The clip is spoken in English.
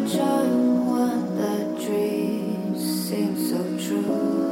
enjoying what the dream seems so true.